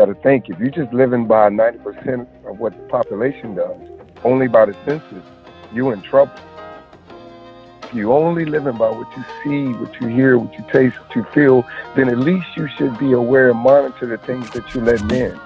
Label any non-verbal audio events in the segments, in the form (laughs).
got to think if you're just living by 90% of what the population does, only by the census, you're in trouble. If you only living by what you see, what you hear, what you taste, what you feel, then at least you should be aware and monitor the things that you're letting in.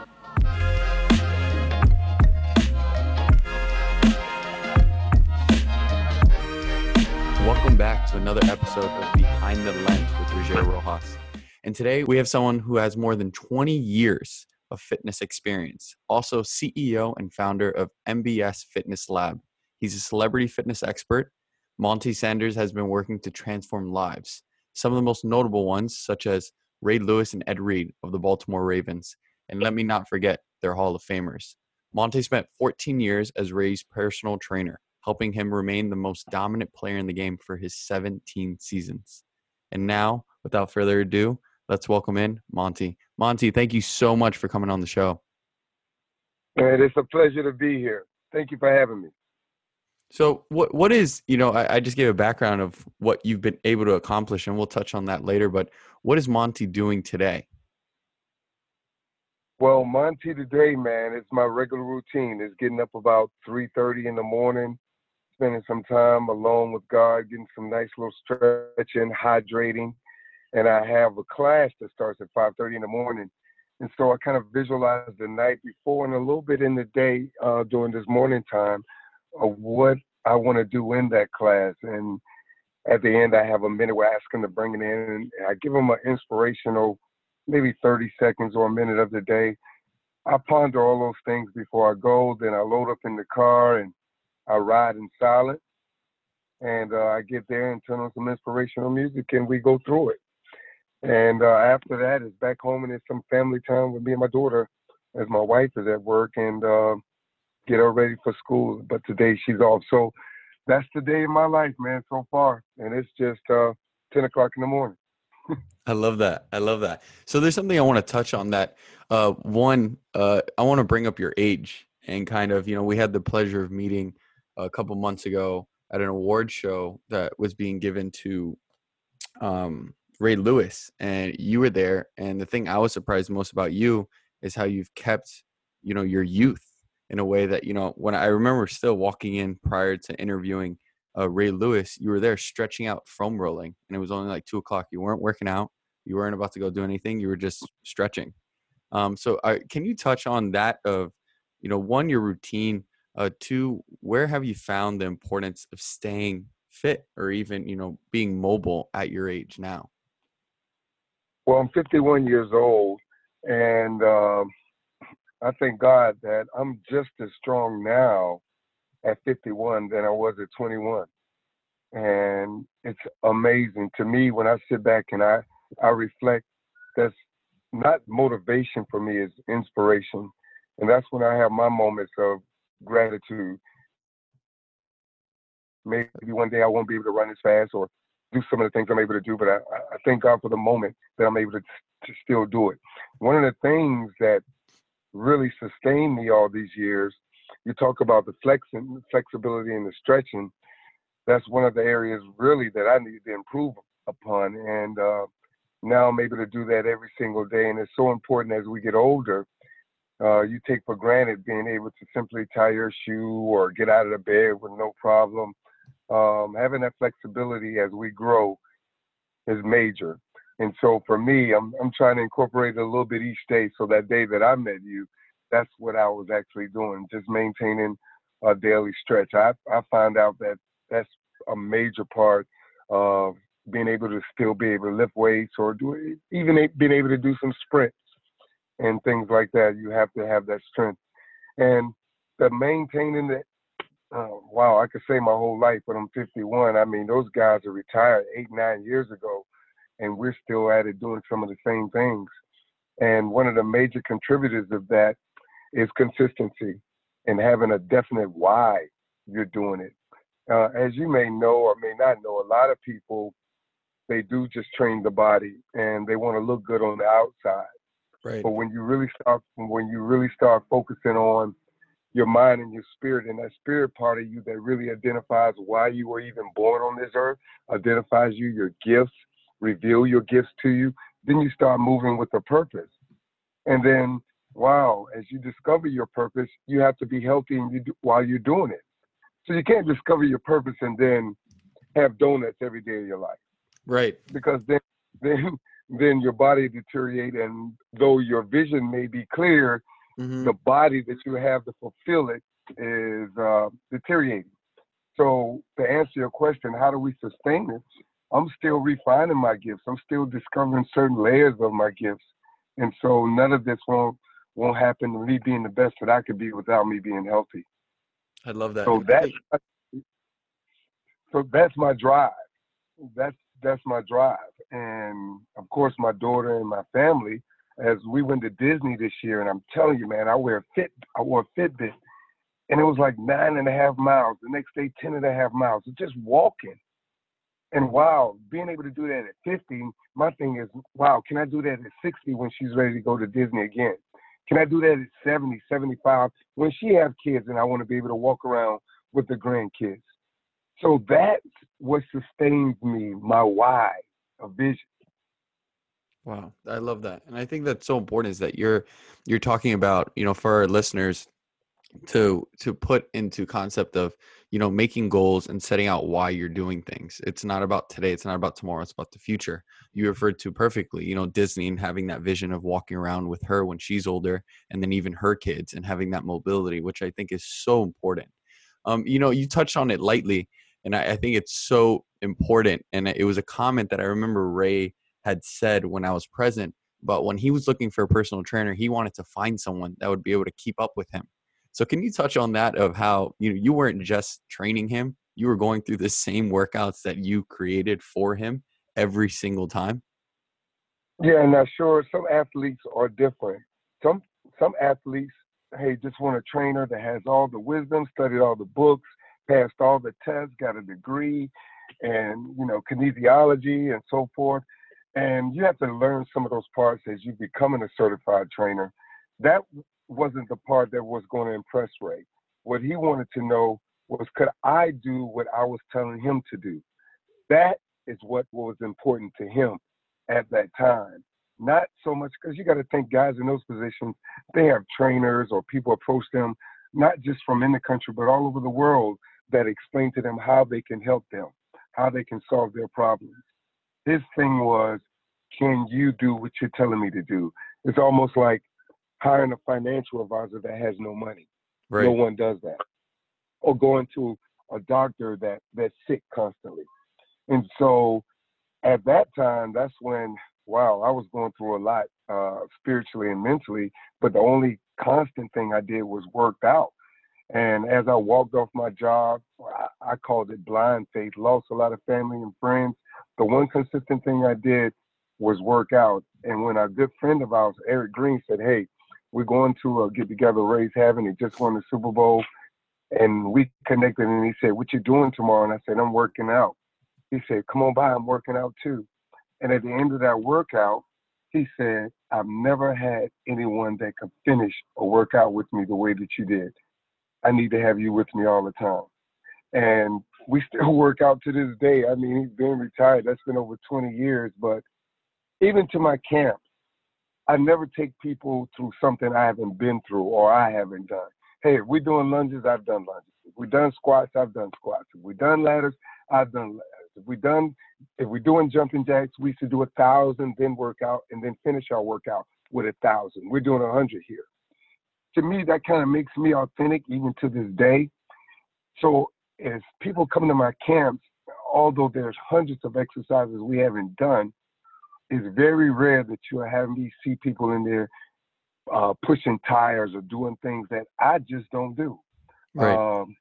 Welcome back to another episode of Behind the Lens with Roger Rojas. And today we have someone who has more than 20 years of fitness experience, also CEO and founder of MBS Fitness Lab. He's a celebrity fitness expert. Monty Sanders has been working to transform lives. Some of the most notable ones, such as Ray Lewis and Ed Reed of the Baltimore Ravens. And let me not forget their Hall of Famers. Monty spent 14 years as Ray's personal trainer, helping him remain the most dominant player in the game for his 17 seasons. And now, without further ado, let's welcome in Monty. Monty, thank you so much for coming on the show. And it's a pleasure to be here. Thank you for having me. So, what what is you know? I, I, just gave a background of what you've been able to accomplish, and we'll touch on that later. But what is Monty doing today? Well, Monty today, man, it's my regular routine. It's getting up about three thirty in the morning, spending some time alone with God, getting some nice little stretching, hydrating, and I have a class that starts at 5:30 in the morning. And so I kind of visualize the night before and a little bit in the day uh, during this morning time of what I want to do in that class. And at the end, I have a minute where I ask them to bring it in, and I give them an inspirational, maybe 30 seconds or a minute of the day. I ponder all those things before I go. Then I load up in the car and I ride in silence. And uh, I get there and turn on some inspirational music, and we go through it. And uh, after that, it's back home and it's some family time with me and my daughter, as my wife is at work and uh, get her ready for school. But today she's off, so that's the day of my life, man, so far. And it's just uh, ten o'clock in the morning. I love that. I love that. So there's something I want to touch on. That uh, one, uh, I want to bring up your age and kind of, you know, we had the pleasure of meeting a couple months ago at an award show that was being given to um, Ray Lewis, and you were there. And the thing I was surprised most about you is how you've kept, you know, your youth in a way that you know. When I remember still walking in prior to interviewing uh, Ray Lewis, you were there stretching out foam rolling, and it was only like two o'clock. You weren't working out. You weren't about to go do anything. You were just stretching. Um, so, can you touch on that? Of you know, one, your routine. Uh, two, where have you found the importance of staying fit or even you know being mobile at your age now? Well, I'm 51 years old, and um, I thank God that I'm just as strong now at 51 than I was at 21. And it's amazing to me when I sit back and I, I reflect. That's not motivation for me, is inspiration. And that's when I have my moments of gratitude. Maybe one day I won't be able to run as fast or do some of the things I'm able to do, but I, I thank God for the moment that I'm able to, to still do it. One of the things that really sustained me all these years, you talk about the flexing, flexibility and the stretching. That's one of the areas really that I need to improve upon. And uh, now I'm able to do that every single day. And it's so important as we get older. Uh, you take for granted being able to simply tie your shoe or get out of the bed with no problem um, having that flexibility as we grow is major. And so for me, I'm I'm trying to incorporate a little bit each day. So that day that I met you, that's what I was actually doing, just maintaining a daily stretch. I I find out that that's a major part of being able to still be able to lift weights or do even being able to do some sprints and things like that. You have to have that strength and the maintaining the uh, wow, I could say my whole life, but I'm 51. I mean, those guys are retired eight, nine years ago, and we're still at it doing some of the same things. And one of the major contributors of that is consistency and having a definite why you're doing it. Uh, as you may know or may not know, a lot of people they do just train the body and they want to look good on the outside. Right. But when you really start when you really start focusing on your mind and your spirit and that spirit part of you that really identifies why you were even born on this earth, identifies you, your gifts, reveal your gifts to you, then you start moving with a purpose. And then wow, as you discover your purpose, you have to be healthy and you do, while you're doing it. So you can't discover your purpose and then have donuts every day of your life. Right. Because then (laughs) then then your body deteriorate and though your vision may be clear, mm-hmm. the body that you have to fulfill it is uh, deteriorating. So to answer your question, how do we sustain it? I'm still refining my gifts. I'm still discovering certain layers of my gifts. And so none of this won't won't happen to me being the best that I could be without me being healthy. I love that. So that's so that's my drive. That's that's my drive. And of course my daughter and my family, as we went to Disney this year, and I'm telling you, man, I wear fit I wore Fitbit and it was like nine and a half miles. The next day, ten and a half miles. Just walking. And wow, being able to do that at 50, my thing is, wow, can I do that at 60 when she's ready to go to Disney again? Can I do that at 70, 75 when she has kids and I want to be able to walk around with the grandkids? So that's what sustains me, my why, a vision. Wow, I love that, and I think that's so important. Is that you're you're talking about, you know, for our listeners, to to put into concept of you know making goals and setting out why you're doing things. It's not about today it's not about tomorrow it's about the future. You referred to perfectly you know disney and having that vision of walking around with her when she's older and then even her kids and having that mobility which i think is so important. Um, you know you touched on it lightly and I, I think it's so important and it was a comment that i remember ray had said when i was present but when he was looking for a personal trainer he wanted to find someone that would be able to keep up with him so can you touch on that of how you know you weren't just training him, you were going through the same workouts that you created for him every single time? Yeah, now sure, some athletes are different. Some some athletes, hey, just want a trainer that has all the wisdom, studied all the books, passed all the tests, got a degree, and you know kinesiology and so forth. And you have to learn some of those parts as you becoming a certified trainer. That wasn't the part that was going to impress Ray. What he wanted to know was could I do what I was telling him to do? That is what was important to him at that time. Not so much because you got to think guys in those positions, they have trainers or people approach them, not just from in the country, but all over the world that explain to them how they can help them, how they can solve their problems. His thing was, can you do what you're telling me to do? It's almost like hiring a financial advisor that has no money. Right. No one does that. Or going to a doctor that that's sick constantly. And so at that time, that's when wow, I was going through a lot uh, spiritually and mentally. But the only constant thing I did was worked out. And as I walked off my job, I, I called it blind faith. Lost a lot of family and friends. The one consistent thing I did was work out. And when a good friend of ours, Eric Green, said, "Hey, we're going to a get together Ray's having. He just won the Super Bowl. And we connected and he said, What you doing tomorrow? And I said, I'm working out. He said, Come on by, I'm working out too. And at the end of that workout, he said, I've never had anyone that could finish a workout with me the way that you did. I need to have you with me all the time. And we still (laughs) work out to this day. I mean, he's been retired. That's been over 20 years. But even to my camp, I never take people through something I haven't been through or I haven't done. Hey, if we're doing lunges, I've done lunges. If we're done squats, I've done squats. If we're done ladders, I've done ladders. If we're done, if we're doing jumping jacks, we used to do a thousand, then work out, and then finish our workout with a thousand. We're doing a hundred here. To me, that kind of makes me authentic even to this day. So as people come to my camps, although there's hundreds of exercises we haven't done, it's very rare that you'll have me see people in there uh, pushing tires or doing things that I just don't do. Right. Um,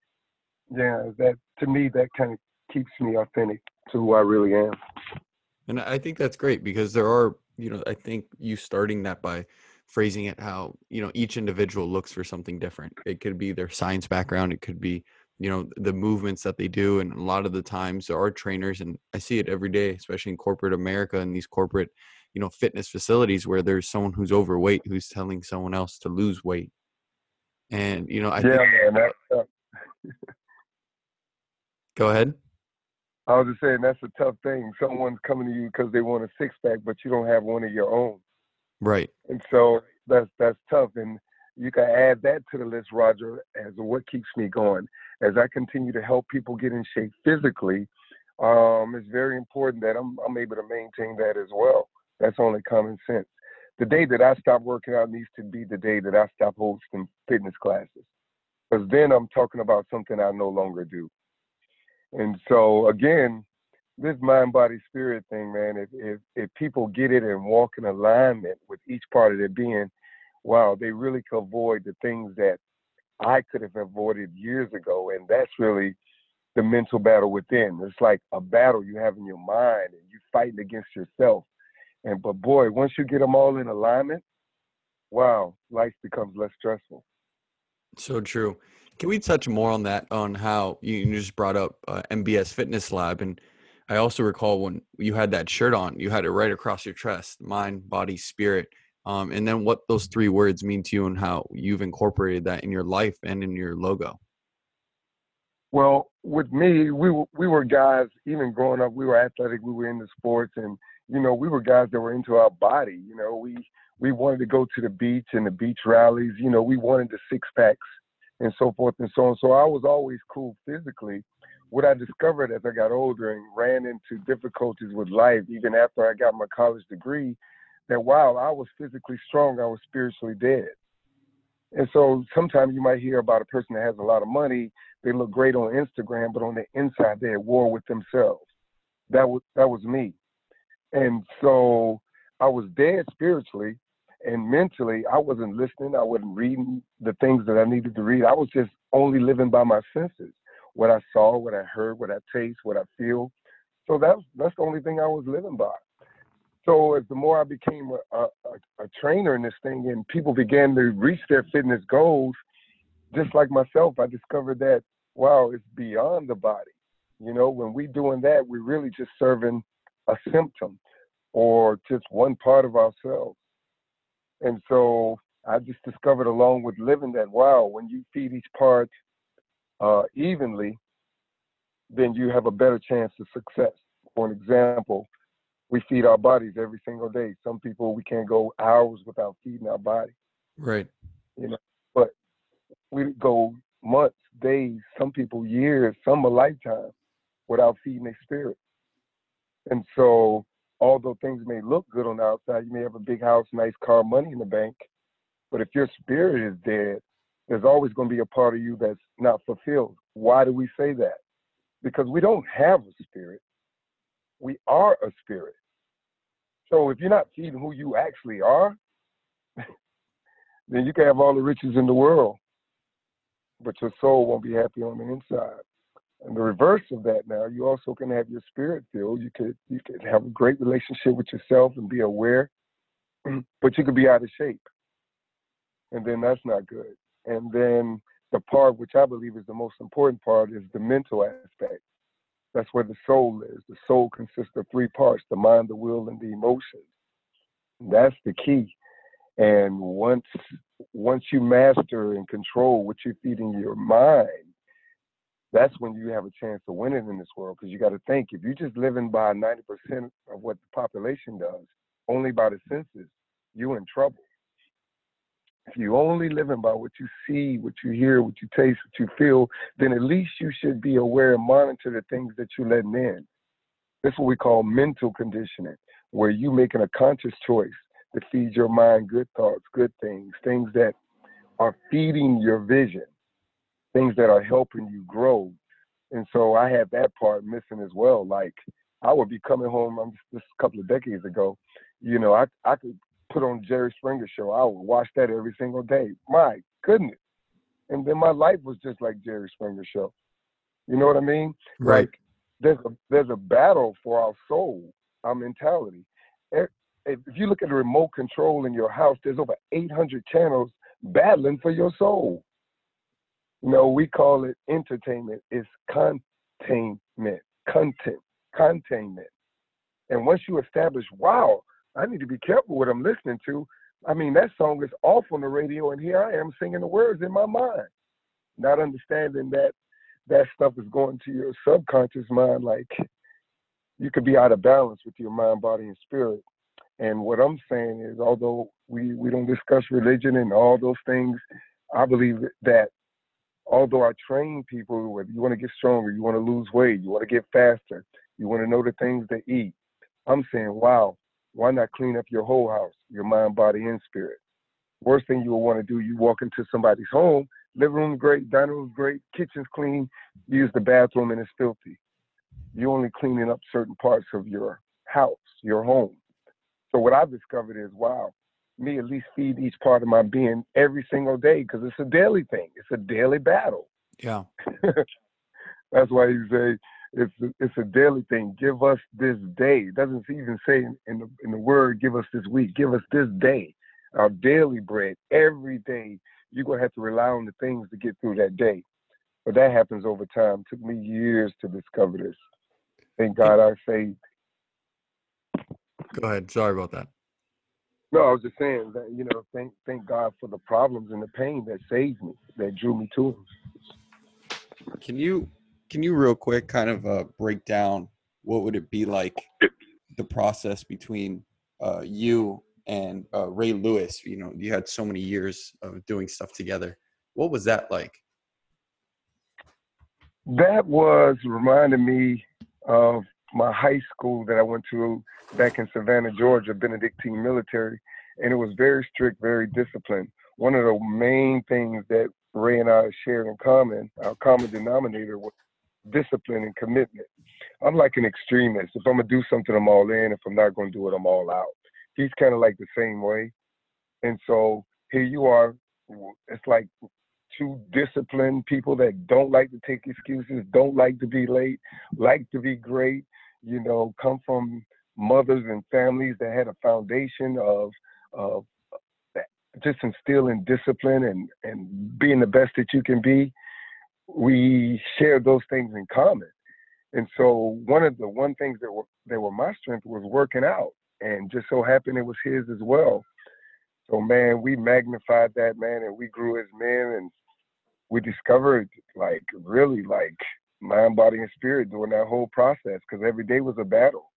yeah, that to me that kind of keeps me authentic to who I really am. And I think that's great because there are, you know, I think you starting that by phrasing it how, you know, each individual looks for something different. It could be their science background, it could be you know the movements that they do and a lot of the times there are trainers and i see it every day especially in corporate america and these corporate you know fitness facilities where there's someone who's overweight who's telling someone else to lose weight. And you know i yeah think, man that's go ahead. I was just saying that's a tough thing. Someone's coming to you because they want a six pack but you don't have one of your own. Right. And so that's that's tough. And you can add that to the list, Roger, as what keeps me going. As I continue to help people get in shape physically, um, it's very important that I'm I'm able to maintain that as well. That's only common sense. The day that I stop working out needs to be the day that I stop hosting fitness classes. Because then I'm talking about something I no longer do. And so again, this mind body spirit thing, man, if, if if people get it and walk in alignment with each part of their being, wow, they really could avoid the things that I could have avoided years ago. And that's really the mental battle within. It's like a battle you have in your mind and you're fighting against yourself. And but boy, once you get them all in alignment, wow, life becomes less stressful. So true. Can we touch more on that? On how you just brought up uh, MBS Fitness Lab, and I also recall when you had that shirt on, you had it right across your chest: mind, body, spirit. Um, and then what those three words mean to you, and how you've incorporated that in your life and in your logo. Well, with me, we we were guys. Even growing up, we were athletic. We were into sports, and you know, we were guys that were into our body. You know, we we wanted to go to the beach and the beach rallies. You know, we wanted the six packs and so forth and so on. So I was always cool physically. What I discovered as I got older and ran into difficulties with life, even after I got my college degree, that while I was physically strong, I was spiritually dead. And so sometimes you might hear about a person that has a lot of money, they look great on Instagram, but on the inside they're at war with themselves. That was that was me. And so I was dead spiritually and mentally. I wasn't listening. I wasn't reading the things that I needed to read. I was just only living by my senses. What I saw, what I heard, what I taste, what I feel. So that's that's the only thing I was living by. So as the more I became a, a, a trainer in this thing and people began to reach their fitness goals, just like myself, I discovered that wow, it's beyond the body. You know, when we're doing that, we're really just serving a symptom or just one part of ourselves. And so I just discovered along with living that wow, when you feed each part uh, evenly, then you have a better chance of success. For an example, we feed our bodies every single day. Some people we can't go hours without feeding our body. Right. You know, but we go months, days, some people years, some a lifetime without feeding their spirit. And so, although things may look good on the outside, you may have a big house, nice car, money in the bank, but if your spirit is dead, there's always going to be a part of you that's not fulfilled. Why do we say that? Because we don't have a spirit. We are a spirit. So if you're not seeing who you actually are, then you can have all the riches in the world, but your soul won't be happy on the inside. And the reverse of that now, you also can have your spirit filled. You could you could have a great relationship with yourself and be aware, (clears throat) but you could be out of shape. And then that's not good. And then the part which I believe is the most important part is the mental aspect. That's where the soul is. The soul consists of three parts the mind, the will, and the emotions. That's the key. And once once you master and control what you're feeding your mind, that's when you have a chance to win it in this world. Because you got to think, if you're just living by 90% of what the population does, only by the senses, you're in trouble. If you only living by what you see, what you hear, what you taste, what you feel, then at least you should be aware and monitor the things that you're letting in. This is what we call mental conditioning, where you're making a conscious choice to feed your mind good thoughts, good things, things that are feeding your vision, things that are helping you grow. And so I had that part missing as well. Like I would be coming home um, just a couple of decades ago, you know, I I could put on Jerry Springer show. I would watch that every single day. My goodness. And then my life was just like Jerry Springer show. You know what I mean? Right. Like there's a there's a battle for our soul, our mentality. If you look at the remote control in your house, there's over 800 channels battling for your soul. You know, we call it entertainment. It's containment, content, containment. And once you establish, wow, I need to be careful what I'm listening to. I mean, that song is off on the radio, and here I am singing the words in my mind, not understanding that that stuff is going to your subconscious mind. Like you could be out of balance with your mind, body, and spirit. And what I'm saying is, although We we don't discuss religion and all those things. I believe that although I train people, whether you want to get stronger, you want to lose weight, you want to get faster, you want to know the things to eat. I'm saying, wow, why not clean up your whole house, your mind, body, and spirit? Worst thing you will want to do, you walk into somebody's home, living room great, dining room great, kitchen's clean, use the bathroom and it's filthy. You're only cleaning up certain parts of your house, your home. So what I've discovered is, wow, me at least feed each part of my being every single day because it's a daily thing. It's a daily battle. Yeah. (laughs) That's why you say it's a, it's a daily thing. Give us this day. It doesn't even say in, in the in the word, give us this week. Give us this day, our daily bread. Every day, you're gonna have to rely on the things to get through that day. But that happens over time. It took me years to discover this. Thank God I saved. Go ahead. Sorry about that. No, I was just saying that you know, thank thank God for the problems and the pain that saved me, that drew me to Him. Can you can you real quick kind of uh, break down what would it be like the process between uh, you and uh, Ray Lewis? You know, you had so many years of doing stuff together. What was that like? That was reminding me of my high school that I went to back in Savannah, Georgia, Benedictine Military, and it was very strict, very disciplined. One of the main things that Ray and I shared in common, our common denominator, was discipline and commitment. I'm like an extremist. If I'm gonna do something, I'm all in. If I'm not gonna do it, I'm all out. He's kind of like the same way. And so here you are. It's like two disciplined people that don't like to take excuses, don't like to be late, like to be great, you know, come from mothers and families that had a foundation of of uh, just instilling discipline and and being the best that you can be. We share those things in common. And so one of the one things that were that were my strength was working out. And just so happened it was his as well. So man, we magnified that man and we grew as men and we discovered like really like mind, body, and spirit during that whole process because every day was a battle.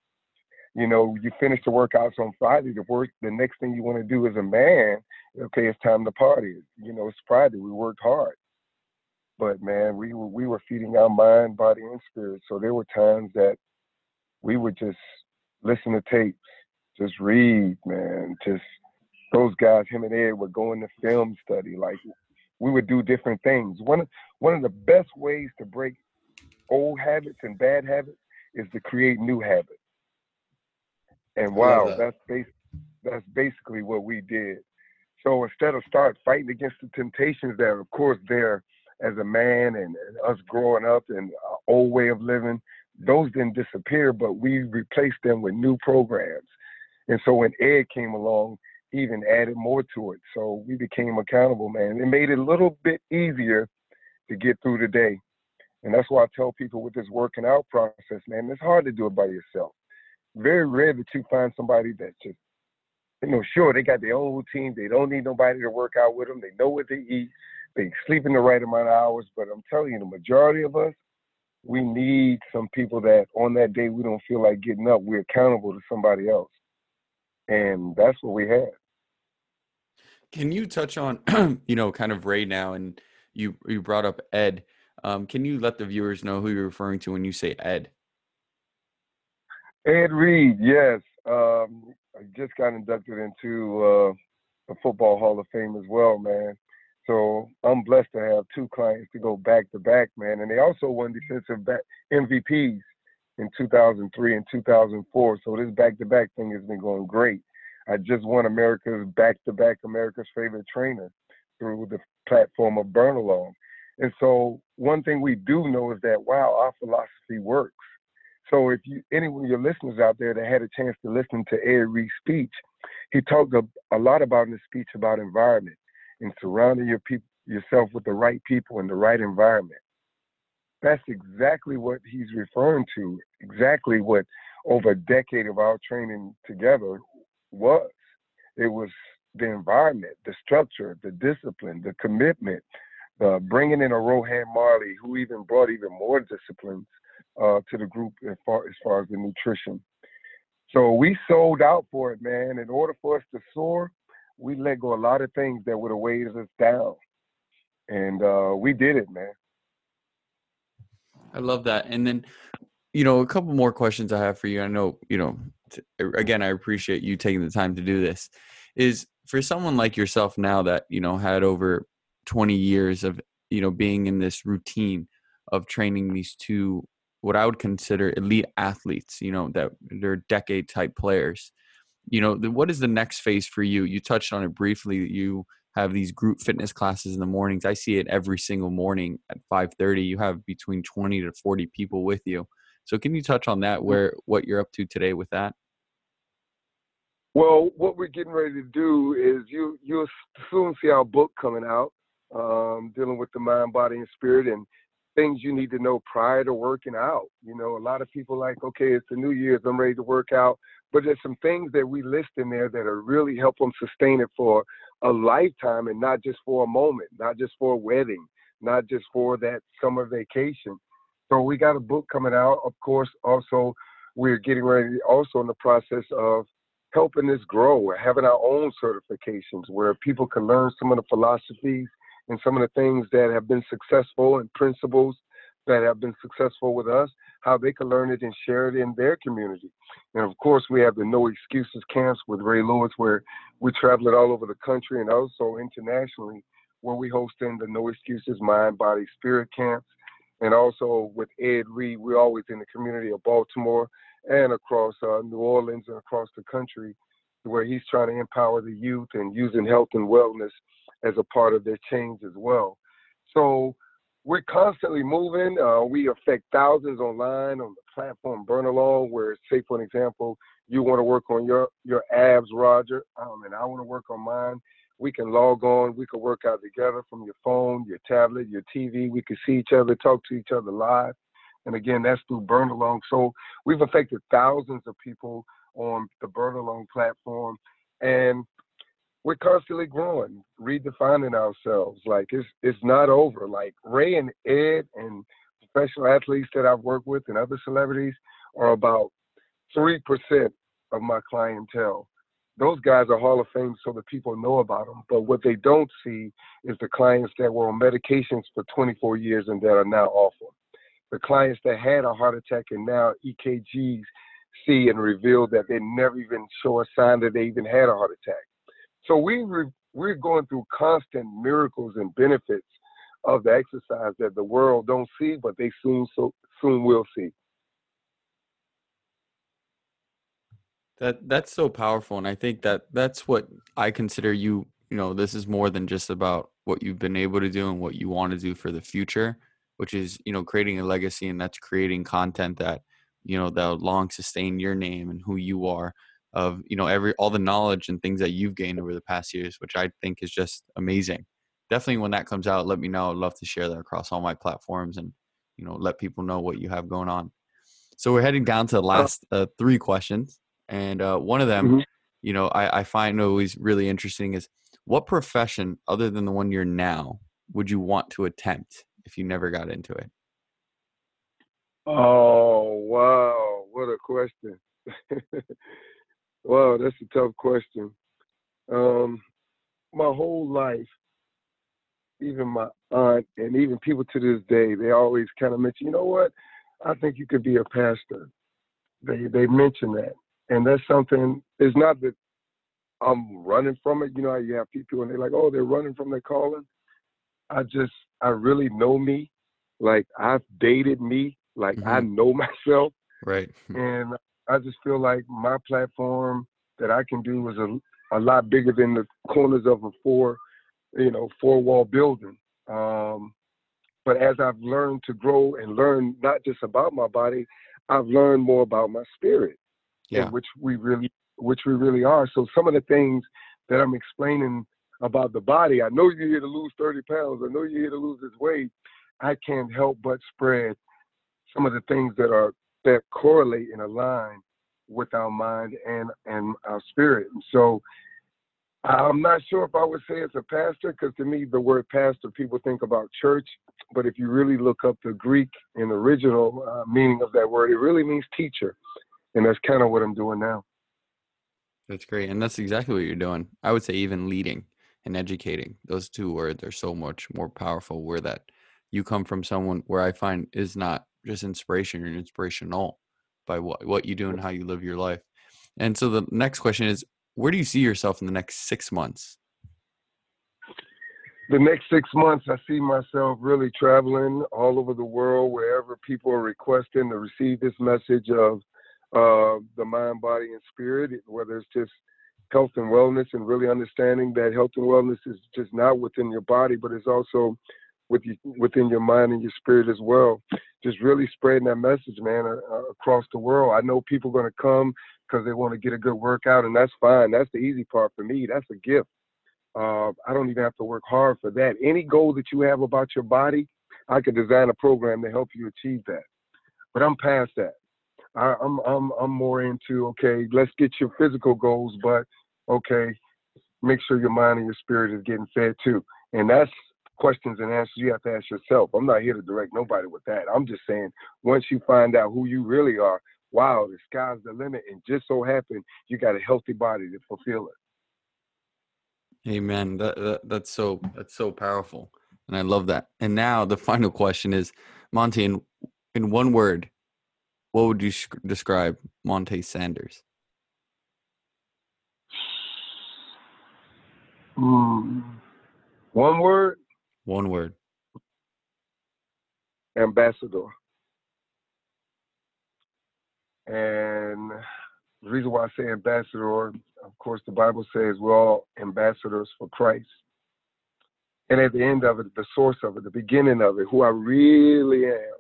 You know, you finish the workouts on Friday. The work, the next thing you want to do as a man, okay, it's time to party. You know, it's Friday. We worked hard, but man, we were we were feeding our mind, body, and spirit. So there were times that we would just listen to tapes, just read, man, just those guys, him and Ed, would go into film study. Like we would do different things. One one of the best ways to break old habits and bad habits is to create new habits. And wow, that. that's bas- that's basically what we did. So instead of start fighting against the temptations that, of course, there as a man and, and us growing up in old way of living, those didn't disappear, but we replaced them with new programs. And so when Ed came along, he even added more to it. So we became accountable, man. It made it a little bit easier to get through the day. And that's why I tell people with this working out process, man, it's hard to do it by yourself. Very rare that you find somebody that just, you know, sure, they got their own routine. They don't need nobody to work out with them. They know what they eat. They sleep in the right amount of hours. But I'm telling you, the majority of us, we need some people that on that day we don't feel like getting up, we're accountable to somebody else. And that's what we had. Can you touch on, (clears throat) you know, kind of Ray now, and you you brought up Ed. Um, can you let the viewers know who you're referring to when you say Ed? Ed Reed, yes. Um, I just got inducted into uh, the Football Hall of Fame as well, man. So I'm blessed to have two clients to go back to back, man. And they also won defensive back MVPs in 2003 and 2004. So this back to back thing has been going great. I just won America's back to back America's favorite trainer through the platform of Burnalong. And so one thing we do know is that wow, our philosophy works. So if you any of your listeners out there that had a chance to listen to Ed Reed's speech, he talked a, a lot about in his speech about environment and surrounding your people yourself with the right people in the right environment. That's exactly what he's referring to, exactly what over a decade of our training together was. It was the environment, the structure, the discipline, the commitment, uh, bringing in a Rohan Marley, who even brought even more disciplines uh, to the group as far, as far as the nutrition. So we sold out for it, man. In order for us to soar, we let go a lot of things that would have weighed us down, and uh, we did it, man. I love that. And then, you know, a couple more questions I have for you. I know, you know, again, I appreciate you taking the time to do this. Is for someone like yourself now that you know had over 20 years of you know being in this routine of training these two what I would consider elite athletes, you know, that they're decade type players. You know, the, what is the next phase for you? You touched on it briefly. You have these group fitness classes in the mornings. I see it every single morning at 5:30. You have between 20 to 40 people with you. So can you touch on that? Where what you're up to today with that? Well, what we're getting ready to do is you you'll soon see our book coming out, um, dealing with the mind, body, and spirit, and things you need to know prior to working out. You know, a lot of people like, okay, it's the New Year's, I'm ready to work out, but there's some things that we list in there that are really help them sustain it for a lifetime and not just for a moment, not just for a wedding, not just for that summer vacation. So we got a book coming out. Of course, also we're getting ready, also in the process of helping this grow. We're having our own certifications where people can learn some of the philosophies and some of the things that have been successful and principles that have been successful with us, how they can learn it and share it in their community. And of course, we have the No Excuses camps with Ray Lewis, where we travel it all over the country and also internationally, where we host in the No Excuses Mind, Body, Spirit camps. And also with Ed Reed, we're always in the community of Baltimore and across uh, New Orleans and across the country, where he's trying to empower the youth and using health and wellness as a part of their change as well. So we're constantly moving. Uh, we affect thousands online on the platform Burnalong, where, say, for an example, you want to work on your, your abs, Roger, um, and I want to work on mine. We can log on. We can work out together from your phone, your tablet, your TV. We can see each other, talk to each other live. And again, that's through Burnalong. So we've affected thousands of people on the Burnalong platform. And we're constantly growing, redefining ourselves. Like it's it's not over. Like Ray and Ed and professional athletes that I've worked with and other celebrities are about three percent of my clientele. Those guys are Hall of Fame, so the people know about them. But what they don't see is the clients that were on medications for 24 years and that are now off them. The clients that had a heart attack and now EKGs see and reveal that they never even show a sign that they even had a heart attack. So we re- we're going through constant miracles and benefits of the exercise that the world don't see, but they soon so soon will see. That that's so powerful, and I think that that's what I consider you. You know, this is more than just about what you've been able to do and what you want to do for the future, which is you know creating a legacy, and that's creating content that you know that'll long sustain your name and who you are of you know every all the knowledge and things that you've gained over the past years which i think is just amazing. Definitely when that comes out let me know i'd love to share that across all my platforms and you know let people know what you have going on. So we're heading down to the last uh, three questions and uh, one of them mm-hmm. you know I, I find always really interesting is what profession other than the one you're now would you want to attempt if you never got into it? Oh wow what a question (laughs) Wow, that's a tough question. Um, my whole life, even my aunt and even people to this day, they always kind of mention, you know what? I think you could be a pastor. They they mention that, and that's something. It's not that I'm running from it. You know, you have people and they're like, oh, they're running from their calling. I just, I really know me. Like I've dated me. Like mm-hmm. I know (laughs) myself. Right. And I just feel like my platform that I can do is a, a lot bigger than the corners of a four, you know, four wall building. Um, but as I've learned to grow and learn not just about my body, I've learned more about my spirit, yeah. which we really, which we really are. So some of the things that I'm explaining about the body, I know you're here to lose 30 pounds. I know you're here to lose this weight. I can't help but spread some of the things that are that correlate and align with our mind and and our spirit. And so I'm not sure if I would say it's a pastor because to me the word pastor people think about church, but if you really look up the Greek and original uh, meaning of that word, it really means teacher, and that's kind of what I'm doing now. That's great. And that's exactly what you're doing. I would say even leading and educating. Those two words are so much more powerful where that you come from someone where I find is not just inspiration, you're inspirational by what, what you do and how you live your life. And so the next question is where do you see yourself in the next six months? The next six months, I see myself really traveling all over the world, wherever people are requesting to receive this message of uh, the mind, body, and spirit, whether it's just health and wellness and really understanding that health and wellness is just not within your body, but it's also with you, within your mind and your spirit as well. Just really spreading that message, man, uh, across the world. I know people are going to come because they want to get a good workout, and that's fine. That's the easy part for me. That's a gift. Uh, I don't even have to work hard for that. Any goal that you have about your body, I can design a program to help you achieve that. But I'm past that. I, I'm I'm I'm more into okay, let's get your physical goals, but okay, make sure your mind and your spirit is getting fed too. And that's questions and answers you have to ask yourself. I'm not here to direct nobody with that. I'm just saying once you find out who you really are, wow, the sky's the limit. And just so happen you got a healthy body to fulfill it. Amen. That, that that's so that's so powerful, and I love that. And now the final question is, Monty, in, in one word, what would you sh- describe Monte Sanders? Mm. One word. One word. Ambassador. And the reason why I say ambassador, of course, the Bible says we're all ambassadors for Christ. And at the end of it, the source of it, the beginning of it, who I really am,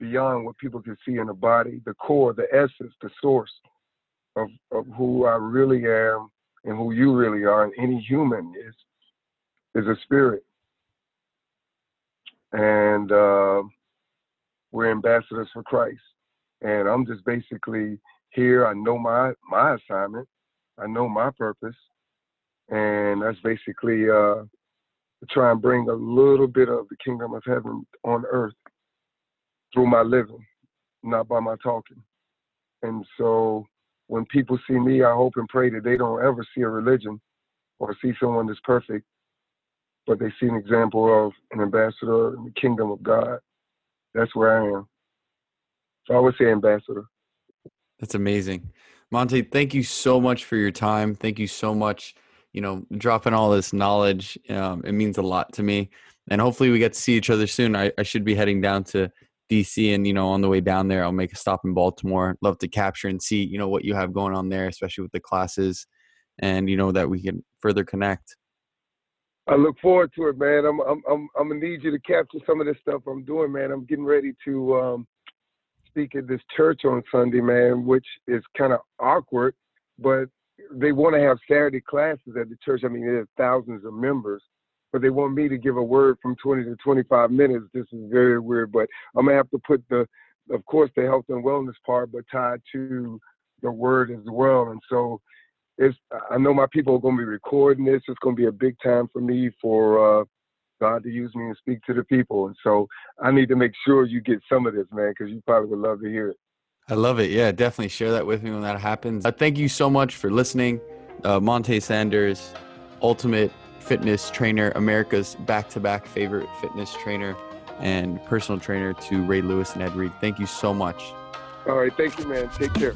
beyond what people can see in the body, the core, the essence, the source of, of who I really am and who you really are, and any human is is a spirit. And uh, we're ambassadors for Christ and I'm just basically here. I know my my assignment. I know my purpose, and that's basically uh, to try and bring a little bit of the kingdom of heaven on earth through my living, not by my talking. And so, when people see me, I hope and pray that they don't ever see a religion or see someone that's perfect, but they see an example of an ambassador in the kingdom of God. That's where I am. So I would say ambassador. That's amazing. Monte, thank you so much for your time. Thank you so much, you know, dropping all this knowledge. Um, it means a lot to me. And hopefully we get to see each other soon. I, I should be heading down to DC and, you know, on the way down there, I'll make a stop in Baltimore. Love to capture and see, you know, what you have going on there, especially with the classes and, you know, that we can further connect. I look forward to it, man. I'm I'm I'm, I'm gonna need you to capture some of this stuff I'm doing, man. I'm getting ready to um, speak at this church on Sunday, man, which is kind of awkward, but they want to have Saturday classes at the church. I mean, there's thousands of members, but they want me to give a word from 20 to 25 minutes. This is very weird, but I'm gonna have to put the, of course, the health and wellness part, but tied to the word as well. And so, it's I know my people are gonna be recording this. It's gonna be a big time for me for. uh God to use me and speak to the people. And so I need to make sure you get some of this, man, because you probably would love to hear it. I love it. Yeah, definitely share that with me when that happens. Uh, thank you so much for listening. Uh, Monte Sanders, ultimate fitness trainer, America's back to back favorite fitness trainer and personal trainer to Ray Lewis and Ed Reed. Thank you so much. All right. Thank you, man. Take care.